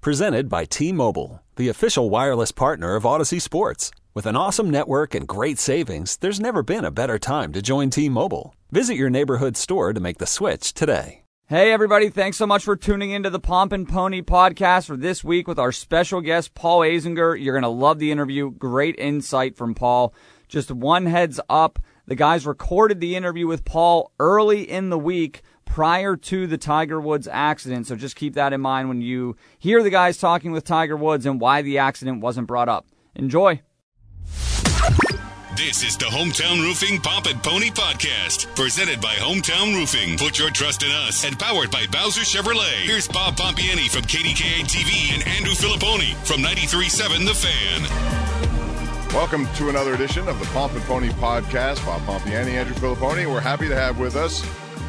Presented by T Mobile, the official wireless partner of Audacy Sports. With an awesome network and great savings, there's never been a better time to join T Mobile. Visit your neighborhood store to make the switch today. Hey, everybody, thanks so much for tuning into the Pomp and Pony podcast for this week with our special guest, Paul Azinger. You're going to love the interview. Great insight from Paul. Just one heads up the guys recorded the interview with Paul early in the week prior to the Tiger Woods accident. So just keep that in mind when you hear the guys talking with Tiger Woods and why the accident wasn't brought up. Enjoy. This is the Hometown Roofing Pomp and Pony Podcast, presented by Hometown Roofing. Put your trust in us and powered by Bowser Chevrolet. Here's Bob Pompeani from KDKA TV and Andrew Filipponi from 93.7 The Fan. Welcome to another edition of the Pomp and Pony Podcast. Bob Pompeani, Andrew Filipponi. We're happy to have with us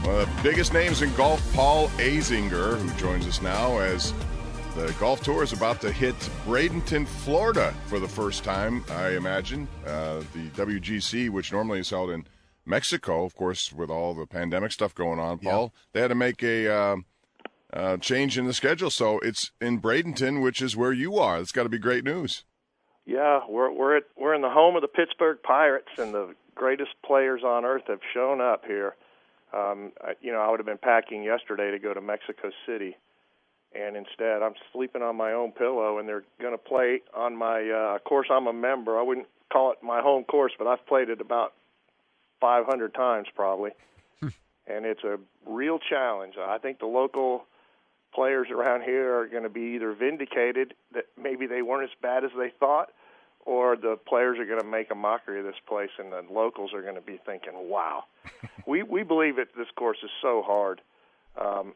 one of the biggest names in golf, Paul Azinger, who joins us now as the golf tour is about to hit Bradenton, Florida for the first time, I imagine. Uh, the WGC, which normally is held in Mexico, of course, with all the pandemic stuff going on, Paul, they had to make a uh, uh, change in the schedule. So it's in Bradenton, which is where you are. It's got to be great news. Yeah, we're we're at, we're in the home of the Pittsburgh Pirates, and the greatest players on earth have shown up here. Um, I, you know, I would have been packing yesterday to go to Mexico City and instead I'm sleeping on my own pillow, and they're going to play on my uh, course. I'm a member. I wouldn't call it my home course, but I've played it about 500 times probably, and it's a real challenge. I think the local players around here are going to be either vindicated that maybe they weren't as bad as they thought, or the players are going to make a mockery of this place, and the locals are going to be thinking, "Wow, we we believe that this course is so hard." Um,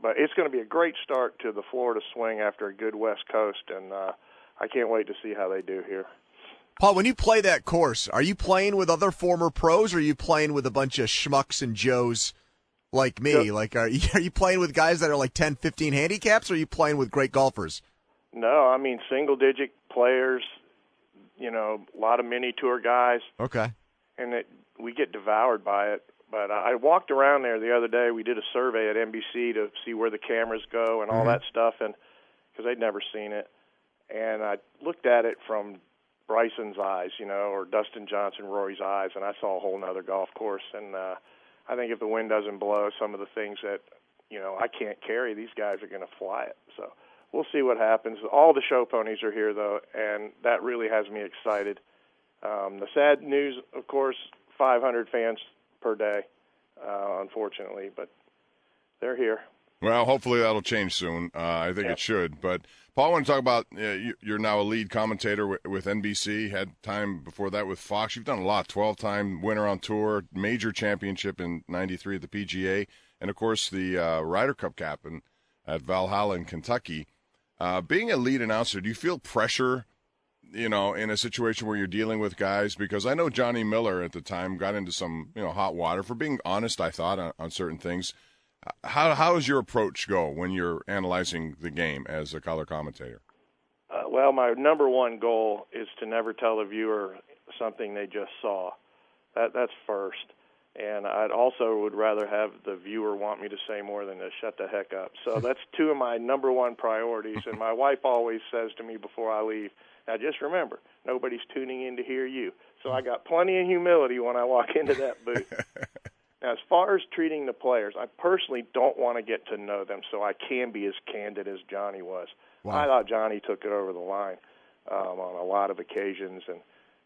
but it's going to be a great start to the Florida swing after a good West Coast, and uh, I can't wait to see how they do here. Paul, when you play that course, are you playing with other former pros, or are you playing with a bunch of schmucks and joes like me? Yep. Like, are you, are you playing with guys that are like 10, 15 handicaps, or are you playing with great golfers? No, I mean single-digit players. You know, a lot of mini tour guys, Okay. and it, we get devoured by it. But I walked around there the other day. We did a survey at NBC to see where the cameras go and all that stuff, and because they'd never seen it, and I looked at it from Bryson's eyes, you know, or Dustin Johnson, Rory's eyes, and I saw a whole nother golf course. And uh, I think if the wind doesn't blow, some of the things that you know I can't carry, these guys are going to fly it. So we'll see what happens. All the show ponies are here though, and that really has me excited. Um, the sad news, of course, 500 fans per day, uh, unfortunately, but they're here. Well, hopefully that'll change soon. Uh, I think Yeah. it should. But Paul, I want to talk about uh, you, you're now a lead commentator with, with NBC. Had time before that with Fox. You've done a lot. Twelve-time winner on tour, major championship in '93 at the PGA, and of course the uh, Ryder Cup captain at Valhalla in Kentucky. Uh, being a lead announcer, do you feel pressure? You know, in a situation where you're dealing with guys, because I know Johnny Miller at the time got into some, you know, hot water for being honest. I thought on, on certain things. How how does your approach go when you're analyzing the game as a color commentator? Uh, well, my number one goal is to never tell the viewer something they just saw. That that's first. And I'd also would rather have the viewer want me to say more than to shut the heck up. So that's two of my number one priorities. And my wife always says to me before I leave, "Now just remember, nobody's tuning in to hear you." So I got plenty of humility when I walk into that booth. Now, as far as treating the players, I personally don't want to get to know them, so I can be as candid as Johnny was. I thought Johnny took it over the line um, on a lot of occasions, and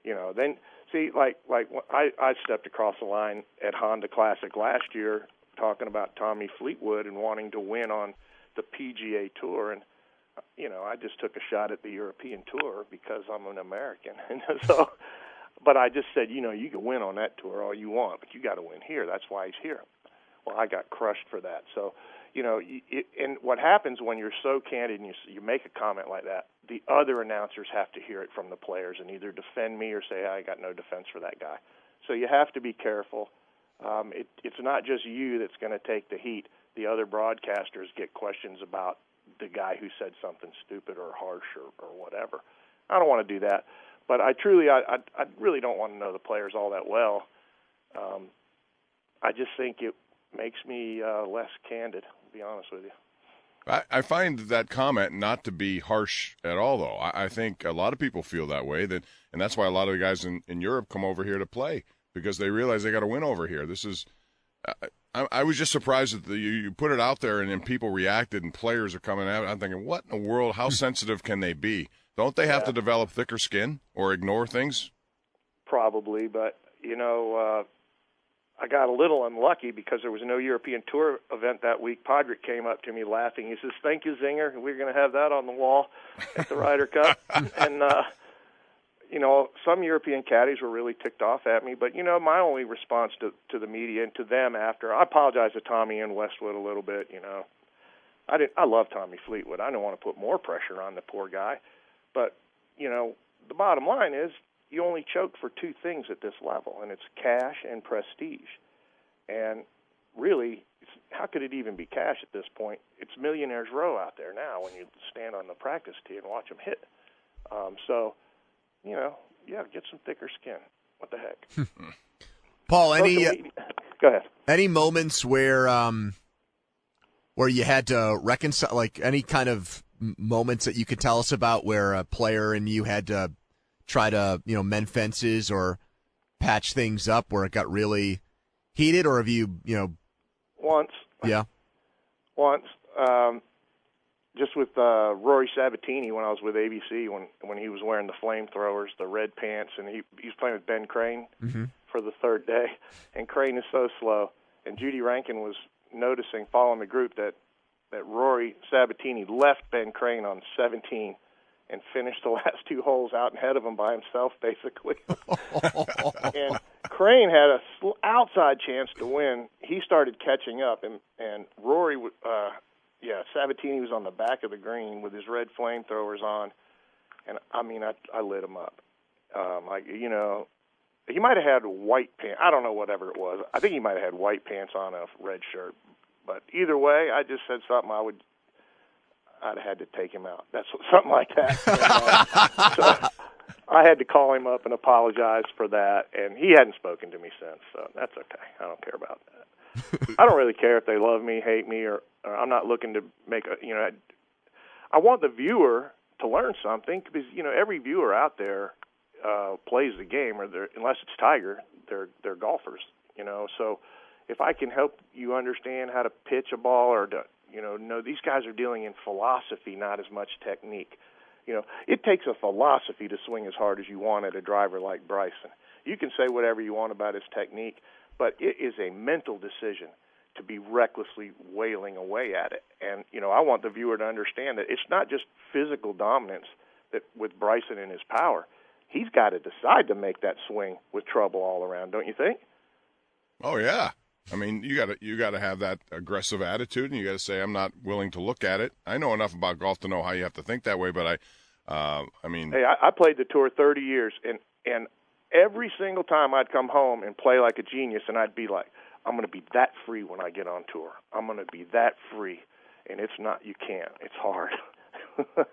you know, then see, like like I I stepped across the line at Honda Classic last year, talking about Tommy Fleetwood and wanting to win on the PGA Tour, and uh, you know, I just took a shot at the European Tour because I'm an American, and so. But I just said, you know, you can win on that tour all you want, but you got to win here. That's why he's here. Well, I got crushed for that. So, you know, it, and what happens when you're so candid and you you make a comment like that, the other announcers have to hear it from the players and either defend me or say I got no defense for that guy. So you have to be careful. Um, it, it's not just you that's going to take the heat. The other broadcasters get questions about the guy who said something stupid or harsh or, or whatever. I don't want to do that, but I truly, I, I, I really don't want to know the players all that well. Um, I just think it makes me uh, less candid. Be honest with you. I, I find that comment not to be harsh at all, though. I, I think a lot of people feel that way, that, and that's why a lot of the guys in, in Europe come over here to play because they realize they got to win over here. This is, I, I was just surprised that the, you, you put it out there and then people reacted and players are coming out. I'm thinking, what in the world? How sensitive can they be? Don't they have Yeah. to develop thicker skin or ignore things? Probably, but you know, uh, I got a little unlucky because there was no European Tour event that week. Padraig came up to me laughing. He says, "Thank you, Zinger. We're going to have that on the wall at the Ryder Cup." and uh, you know, some European caddies were really ticked off at me. But you know, my only response to to the media and to them after, I apologize to Tommy and Westwood a little bit. You know, I didn't. I love Tommy Fleetwood. I don't want to put more pressure on the poor guy, but you know, the bottom line is you only choke for two things at this level, and it's cash and prestige. And really, how could it even be cash at this point? It's millionaires row out there now when you stand on the practice tee and watch them hit. Um, so, you know, yeah, get some thicker skin. What the heck? Paul, any uh, Go ahead. any moments where um where you had to reconcile like any kind of moments that you could tell us about where a player and you had to try to you know mend fences or patch things up where it got really heated or have you you know Once, yeah. Once, um, just with uh, Rory Sabatini when I was with ABC when when he was wearing the flamethrowers, the red pants, and he he was playing with Ben Crane for the third day, and Crane is so slow, and Judy Rankin was noticing following the group that that Rory Sabatini left Ben Crane on 17 and finished the last two holes out ahead of him by himself, basically. and Crane had a sl- outside chance to win. He started catching up, and and Rory, uh, yeah, Sabatini was on the back of the green with his red flamethrowers on, and I mean, I I lit him up. Um, I you know, he might have had white pants. I don't know whatever it was. I think he might have had white pants on a red shirt. But either way, I just said something I would. I'd had to take him out. That's something like that. Uh, so I had to call him up and apologize for that, and he hadn't spoken to me since. So that's okay. I don't care about that. I don't really care if they love me, hate me, or, or I'm not looking to make a. You know, I, I want the viewer to learn something because you know every viewer out there uh, plays the game, or they're, unless it's Tiger, they're they're golfers. You know, so if I can help you understand how to pitch a ball or to you know no, these guys are dealing in philosophy, not as much technique. You know, it takes a philosophy to swing as hard as you want at a driver like Bryson. You can say whatever you want about his technique, but it is a mental decision to be recklessly wailing away at it. And you know, I want the viewer to understand that it's not just physical dominance that with Bryson and his power. He's got to decide to make that swing with trouble all around, don't you think? Oh yeah. I mean, you got to you got to have that aggressive attitude, and you got to say, "I'm not willing to look at it." I know enough about golf to know how you have to think that way, but I, uh, I mean, Hey, I, I played the tour 30 years, and and every single time I'd come home and play like a genius, and I'd be like, I'm going to be that free when I get on tour. I'm going to be that free, and it's not. You can't. It's hard.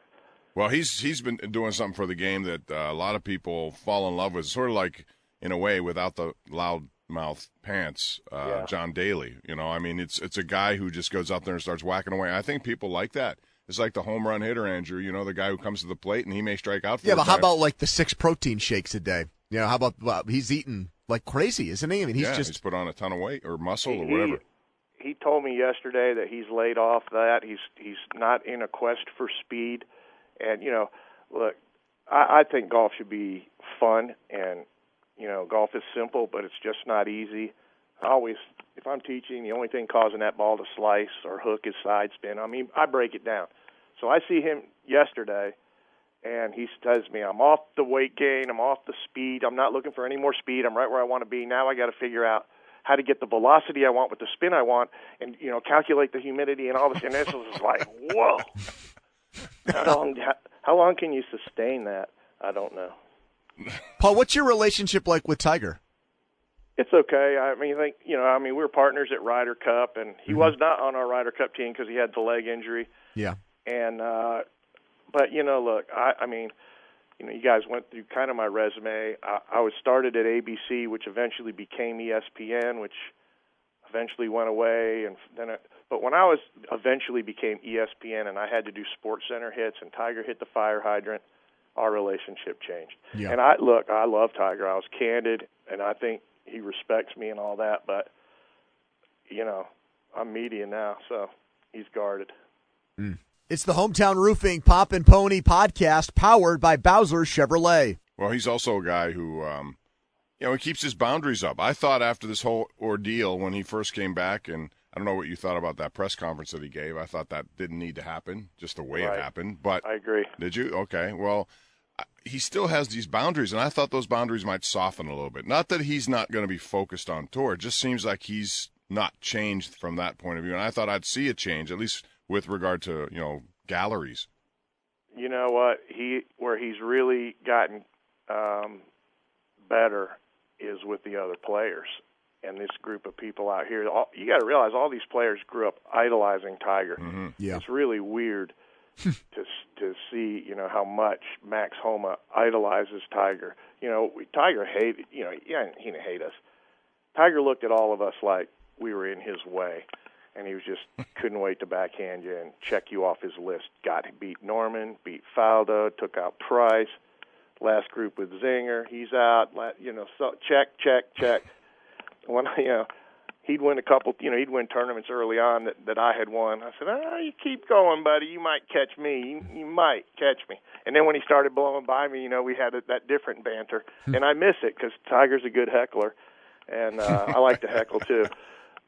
Well, he's he's been doing something for the game that uh, a lot of people fall in love with. Sort of like, in a way, without the loud mouth pants, uh, Yeah. John Daly. You know, I mean, it's it's a guy who just goes out there and starts whacking away. I think people like that. It's like the home run hitter, Andrew. You know, the guy who comes to the plate and he may strike out. Four yeah but how about like the six protein shakes a day you know how about well, he's eating like crazy isn't he i mean he's yeah, just he's put on a ton of weight or muscle or He- whatever. He told me yesterday that he's laid off that. He's he's not in a quest for speed, and you know, look, I, I think golf should be fun, and you know, golf is simple, but it's just not easy. I always, if I'm teaching, the only thing causing that ball to slice or hook is side spin. I mean, I break it down. So I see him yesterday, and he tells me, I'm off the weight gain, I'm off the speed, I'm not looking for any more speed, I'm right where I want to be. Now I got to figure out how to get the velocity I want with the spin I want, and you know, calculate the humidity and all this. And this was like, whoa. How long? How, how long can you sustain that? I don't know. Paul, what's your relationship like with Tiger? It's okay. I mean, I think you know. I mean, we were partners at Ryder Cup, and he Mm-hmm. was not on our Ryder Cup team because he had the leg injury. Yeah. And uh, but you know, look, I, I mean, you know, you guys went through kind of my resume. I, I was started at ABC, which eventually became ESPN, which eventually went away, and then. It, but when I was eventually became ESPN, and I had to do Sports Center hits, and Tiger hit the fire hydrant, our relationship changed. Yeah. And I look, I love Tiger. I was candid, and I think he respects me and all that. But you know, I'm media now, so he's guarded. It's the Hometown Roofing Pop and Pony podcast powered by Bowser Chevrolet. Well, he's also a guy who, um, you know, he keeps his boundaries up. I thought after this whole ordeal when he first came back, and I don't know what you thought about that press conference that he gave. I thought that didn't need to happen, just the way Right. it happened. But I agree. did you? Okay. Well, he still has these boundaries, and I thought those boundaries might soften a little bit. Not that he's not going to be focused on tour. It just seems like he's not changed from that point of view. And I thought I'd see a change, at least with regard to you know galleries. you know what he where he's really gotten um, better is with the other players and this group of people out here. All, you got to realize all these players grew up idolizing Tiger. Mm-hmm. Yeah. It's really weird to to see you know how much Max Homa idolizes Tiger. You know, we- Tiger hated you know yeah he didn't hate us. Tiger looked at all of us like we were in his way, and he was just couldn't wait to backhand you and check you off his list. Got beat Norman, beat Faldo, took out Price. Last group with Zinger, he's out. You know, so check, check, check. When you know he'd win a couple, you know, he'd win tournaments early on that that I had won. I said, "Ah, you keep going, buddy. You might catch me. You, you might catch me." And then when he started blowing by me, you know, we had a, that different banter, and I miss it because Tiger's a good heckler, and uh, I like to heckle too.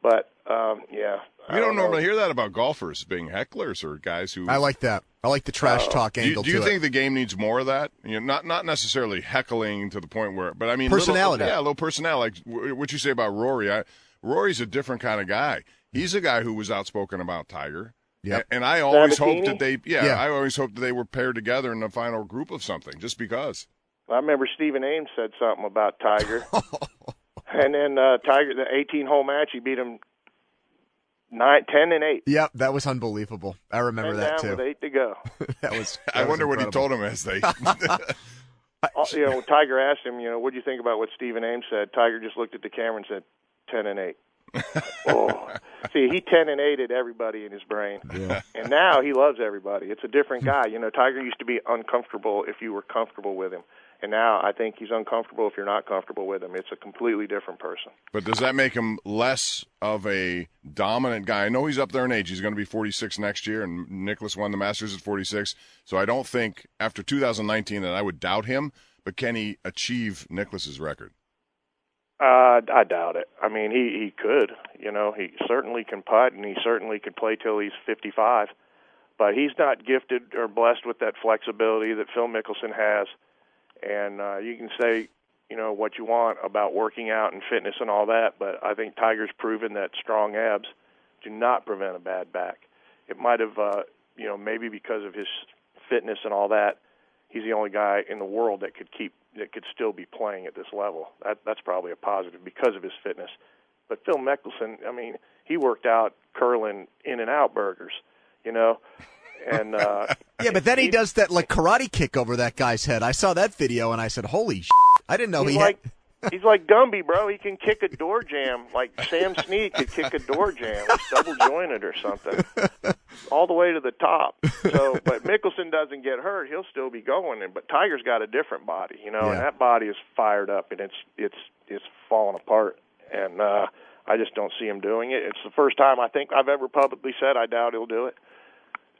But um, yeah, I You don't know. normally hear that about golfers being hecklers or guys who I like that. I like the trash talk Do you, angle do you to think it. the game needs more of that? You know, not not necessarily heckling to the point where, but I mean, Personality. Little, yeah, a little personality. Like what you say about Rory. I, Rory's a different kind of guy. He's a guy who was outspoken about Tiger. Yeah, And, and I always Sabatini? hoped that they, yeah, Yeah. I always hoped that they were paired together in the final group of something, just because. I remember Stephen Ames said something about Tiger, and then uh, Tiger, the 18-hole match, he beat him nine, ten, and eight. Yep, that was unbelievable. I remember Ten that down with too. eight to go. That was. I was wonder what he told him as they. Uh, you know, Tiger asked him, you know, what do you think about what Stephen Ames said? Tiger just looked at the camera and said, ten and eight. oh, see, he ten and eight at everybody in his brain, Yeah. and now he loves everybody. It's a different guy. You know, Tiger used to be uncomfortable if you were comfortable with him, and now I think he's uncomfortable if you're not comfortable with him. It's a completely different person. But does that make him less of a dominant guy? I know he's up there in age. He's going to be 46 next year, and Nicklaus won the Masters at 46. So I don't think after 2019 that I would doubt him. But can he achieve Nicklaus's record? Uh, I doubt it. I mean, he he could. You know, he certainly can putt, and he certainly could play till he's 55. But he's not gifted or blessed with that flexibility that Phil Mickelson has. And uh, you can say, you know, what you want about working out and fitness and all that, but I think Tiger's proven that strong abs do not prevent a bad back. It might have, uh, you know, maybe because of his fitness and all that, he's the only guy in the world that could keep that could still be playing at this level. That that's probably a positive because of his fitness. But Phil Mickelson, I mean, he worked out curling In-N-Out burgers, you know, and uh, Yeah, but then he does that like karate kick over that guy's head. I saw that video and I said, "Holy sh!" I didn't know he's he like had. he's like Gumby, bro. He can kick a door jamb like Sam Snead could kick a door jamb, double jointed or something, all the way to the top. So, but Mickelson doesn't get hurt; he'll still be going. And but Tiger's got a different body, you know, Yeah. and that body is fired up and it's it's it's falling apart. And uh, I just don't see him doing it. It's the first time I think I've ever publicly said I doubt he'll do it.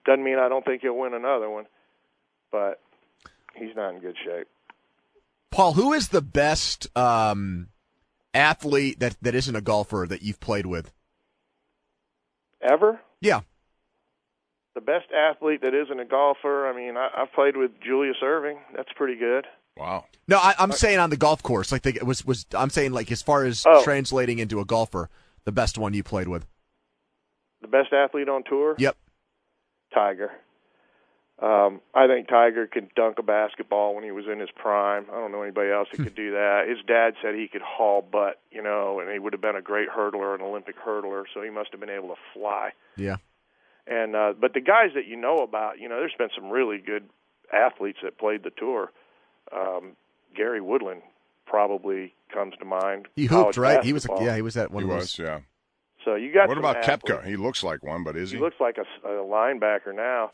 Doesn't mean I don't think he'll win another one, but he's not in good shape. Paul, who is the best um, athlete that that isn't a golfer that you've played with? Ever? Yeah. The best athlete that isn't a golfer. I mean, I, I've played with Julius Erving. That's pretty good. Wow. No, I, I'm saying on the golf course. Like the, was was I'm saying like as far as Oh. translating into a golfer, the best one you played with. The best athlete on tour. Yep. Tiger. Um, I think Tiger could dunk a basketball when he was in his prime. I don't know anybody else that could do that. His dad said he could haul butt, you know, and he would have been a great hurdler, an Olympic hurdler, so he must have been able to fly. Yeah. And uh, but the guys that you know about, you know, there's been some really good athletes that played the tour. Um, Gary Woodland probably comes to mind. He College hooped, right? He was a, yeah, he was at one he of was, those. yeah. So you got What about athletes. Koepka? He looks like one, but is he? He looks like a, a linebacker now.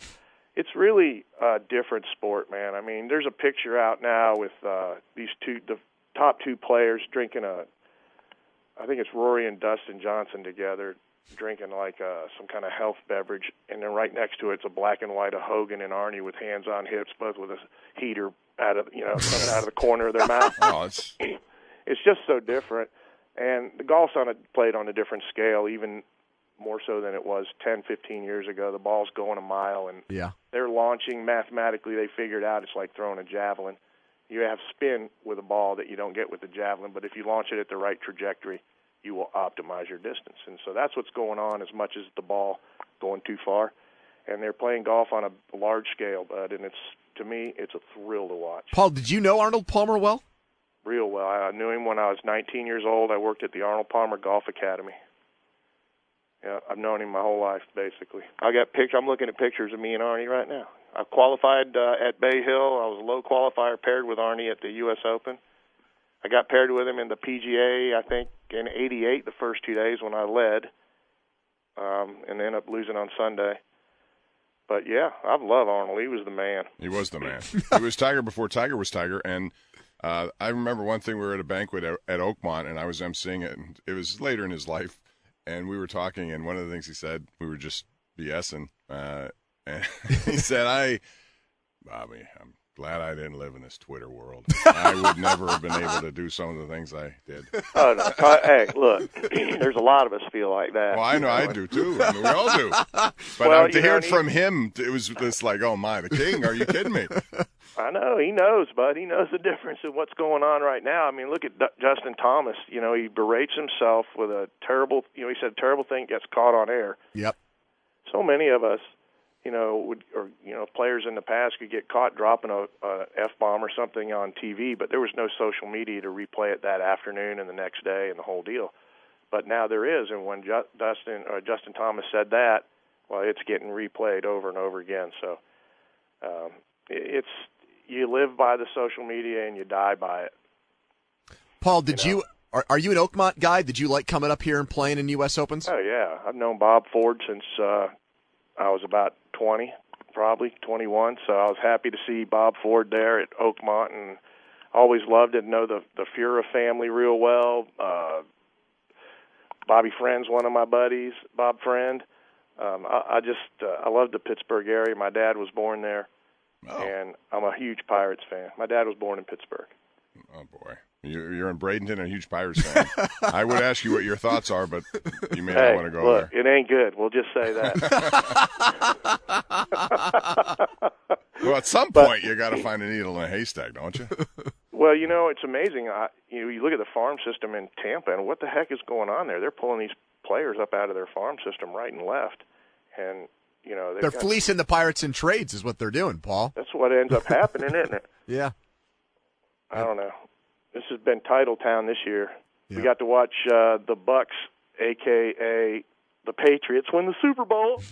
It's really a different sport, man. I mean, there's a picture out now with uh, these two, the top two players drinking a, I think it's Rory and Dustin Johnson together, drinking like uh, some kind of health beverage, and then right next to it's a black and white of Hogan and Arnie with hands on hips, both with a heater out of you know coming out of the corner of their mouth oh, it's it's just so different. And the golf's on a played on a different scale, even more so than it was 10, 15 years ago. The ball's going a mile, and Yeah. they're launching mathematically. They figured out it's like throwing a javelin. You have spin with a ball that you don't get with the javelin, but if you launch it at the right trajectory, you will optimize your distance. And so that's what's going on, as much as the ball going too far. And they're playing golf on a large scale, bud, and it's to me, it's a thrill to watch Paul, did you know Arnold Palmer well? Real well. I knew him when I was 19 years old. I worked at the Arnold Palmer Golf Academy. Yeah, I've known him my whole life, basically. I got picture. I'm looking at pictures of me and Arnie right now. I qualified uh, at Bay Hill. I was a low qualifier paired with Arnie at the U.S. Open. I got paired with him in the PGA, I think, in '88, the first two days when I led, um, and ended up losing on Sunday. But yeah, I love Arnold. He was the man. He was the man. he was Tiger before Tiger was Tiger. And uh, I remember one thing we were at a banquet at, at Oakmont, and I was emceeing it. And it was later in his life, and we were talking, and one of the things he said, we were just BSing. Uh, and he said, "I, Bobby, I'm glad I didn't live in this Twitter world. I would never have been able to do some of the things I did." Oh no! Uh, hey, look, there's a lot of us feel like that. Well, I know I do too. I mean, we all do. But Well, to hear it from him, it was just like, "Oh my, the king? Are you kidding me?" I know he knows, bud. He knows the difference in what's going on right now. I mean, look at D- Justin Thomas. You know, he berates himself with a terrible. You know, he said a terrible thing gets caught on air. Yep. So many of us, you know, would or you know, players in the past could get caught dropping a, a f bomb or something on TV, but there was no social media to replay it that afternoon and the next day and the whole deal. But now there is, and when Ju- Dustin uh, Justin Thomas said that, well, it's getting replayed over and over again. So um, it's you live by the social media and you die by it. Paul, did You know. you, are, are you an Oakmont guy? Did you like coming up here and playing in U.S. Opens? Oh yeah, I've known Bob Ford since uh, I was about 20, probably 21. So I was happy to see Bob Ford there at Oakmont, and always loved to know the the Fura family real well. Uh, Bobby Friend's one of my buddies, Bob Friend. Um, I, I just uh, I love the Pittsburgh area. My dad was born there, Oh, and I'm a huge Pirates fan. My dad was born in Pittsburgh. oh boy. You're, you're in Bradenton, a huge Pirates fan. I would ask you what your thoughts are, but you may not want to go look, there. it ain't good. We'll just say that. Well, at some but- point, you got to find a needle in a haystack, don't you? Well, you know, it's amazing. I, you know, you look at the farm system in Tampa, and what the heck is going on there? They're pulling these players up out of their farm system right and left, and you know they've They're got- fleecing the Pirates in trades, is what they're doing, Paul. That's what ends up happening, isn't it? Yeah. I don't know. This has been title town this year. Yeah. We got to watch uh, the Bucs, aka the Patriots, win the Super Bowl.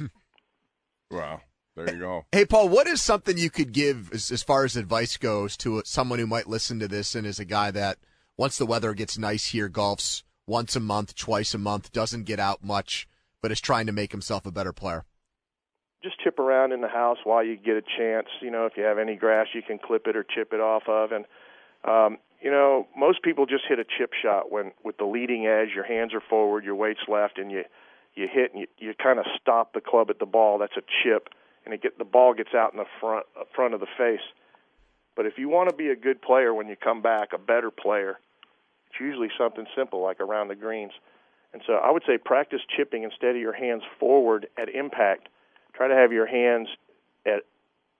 Wow. There you go. Hey, Paul, what is something you could give as, as far as advice goes to someone who might listen to this and is a guy that once the weather gets nice here, golfs once a month, twice a month, doesn't get out much, but is trying to make himself a better player? Just chip around in the house while you get a chance. You know, if you have any grass, you can clip it or chip it off of. And um, you know, most people just hit a chip shot when with the leading edge. Your hands are forward, your weight's left, and you you hit and you, you kind of stop the club at the ball. That's a chip, and it get the ball gets out in the front uh, front of the face. But if you want to be a good player when you come back, a better player, it's usually something simple like around the greens. And so I would say practice chipping instead of your hands forward at impact Try to have your hands at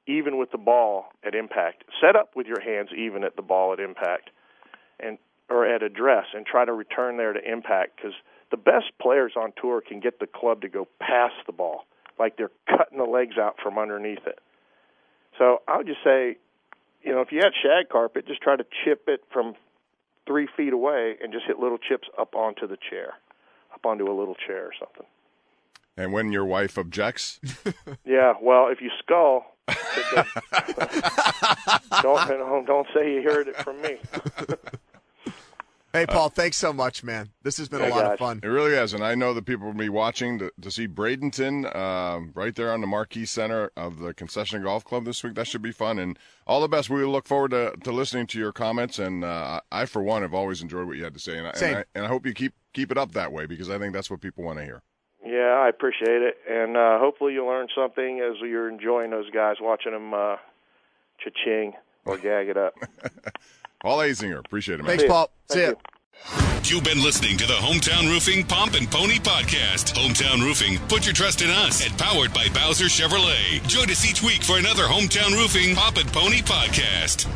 even with the ball at impact. Set up with your hands even at the ball at impact, and or at address, and try to return there to impact because the best players on tour can get the club to go past the ball, like they're cutting the legs out from underneath it. So I would just say, you know, if you had shag carpet, just try to chip it from three feet away and just hit little chips up onto the chair, up onto a little chair or something. And when your wife objects, Yeah, well, if you skull, don't, don't don't say you heard it from me. Hey, Paul, thanks so much, man. This has been a Yeah, lot of fun. it really has. And I know that people will be watching to, to see Bradenton um, right there on the marquee center of the Concession Golf Club this week. That should be fun. And all the best. We look forward to, to listening to your comments. And uh, I, for one, have always enjoyed what you had to say. And I, Same. and I, and I hope you keep keep it up that way because I think that's what people want to hear. Yeah, I appreciate it, and uh, hopefully you learn something as you're enjoying those guys, watching them uh, cha-ching or gag it up. Paul Azinger, appreciate it, man. Thanks, Paul. See Thank ya. you. You've been listening to the Hometown Roofing Pomp and Pony Podcast. Hometown Roofing, put your trust in us. And powered by Bowser Chevrolet. Join us each week for another Hometown Roofing Pomp and Pony Podcast.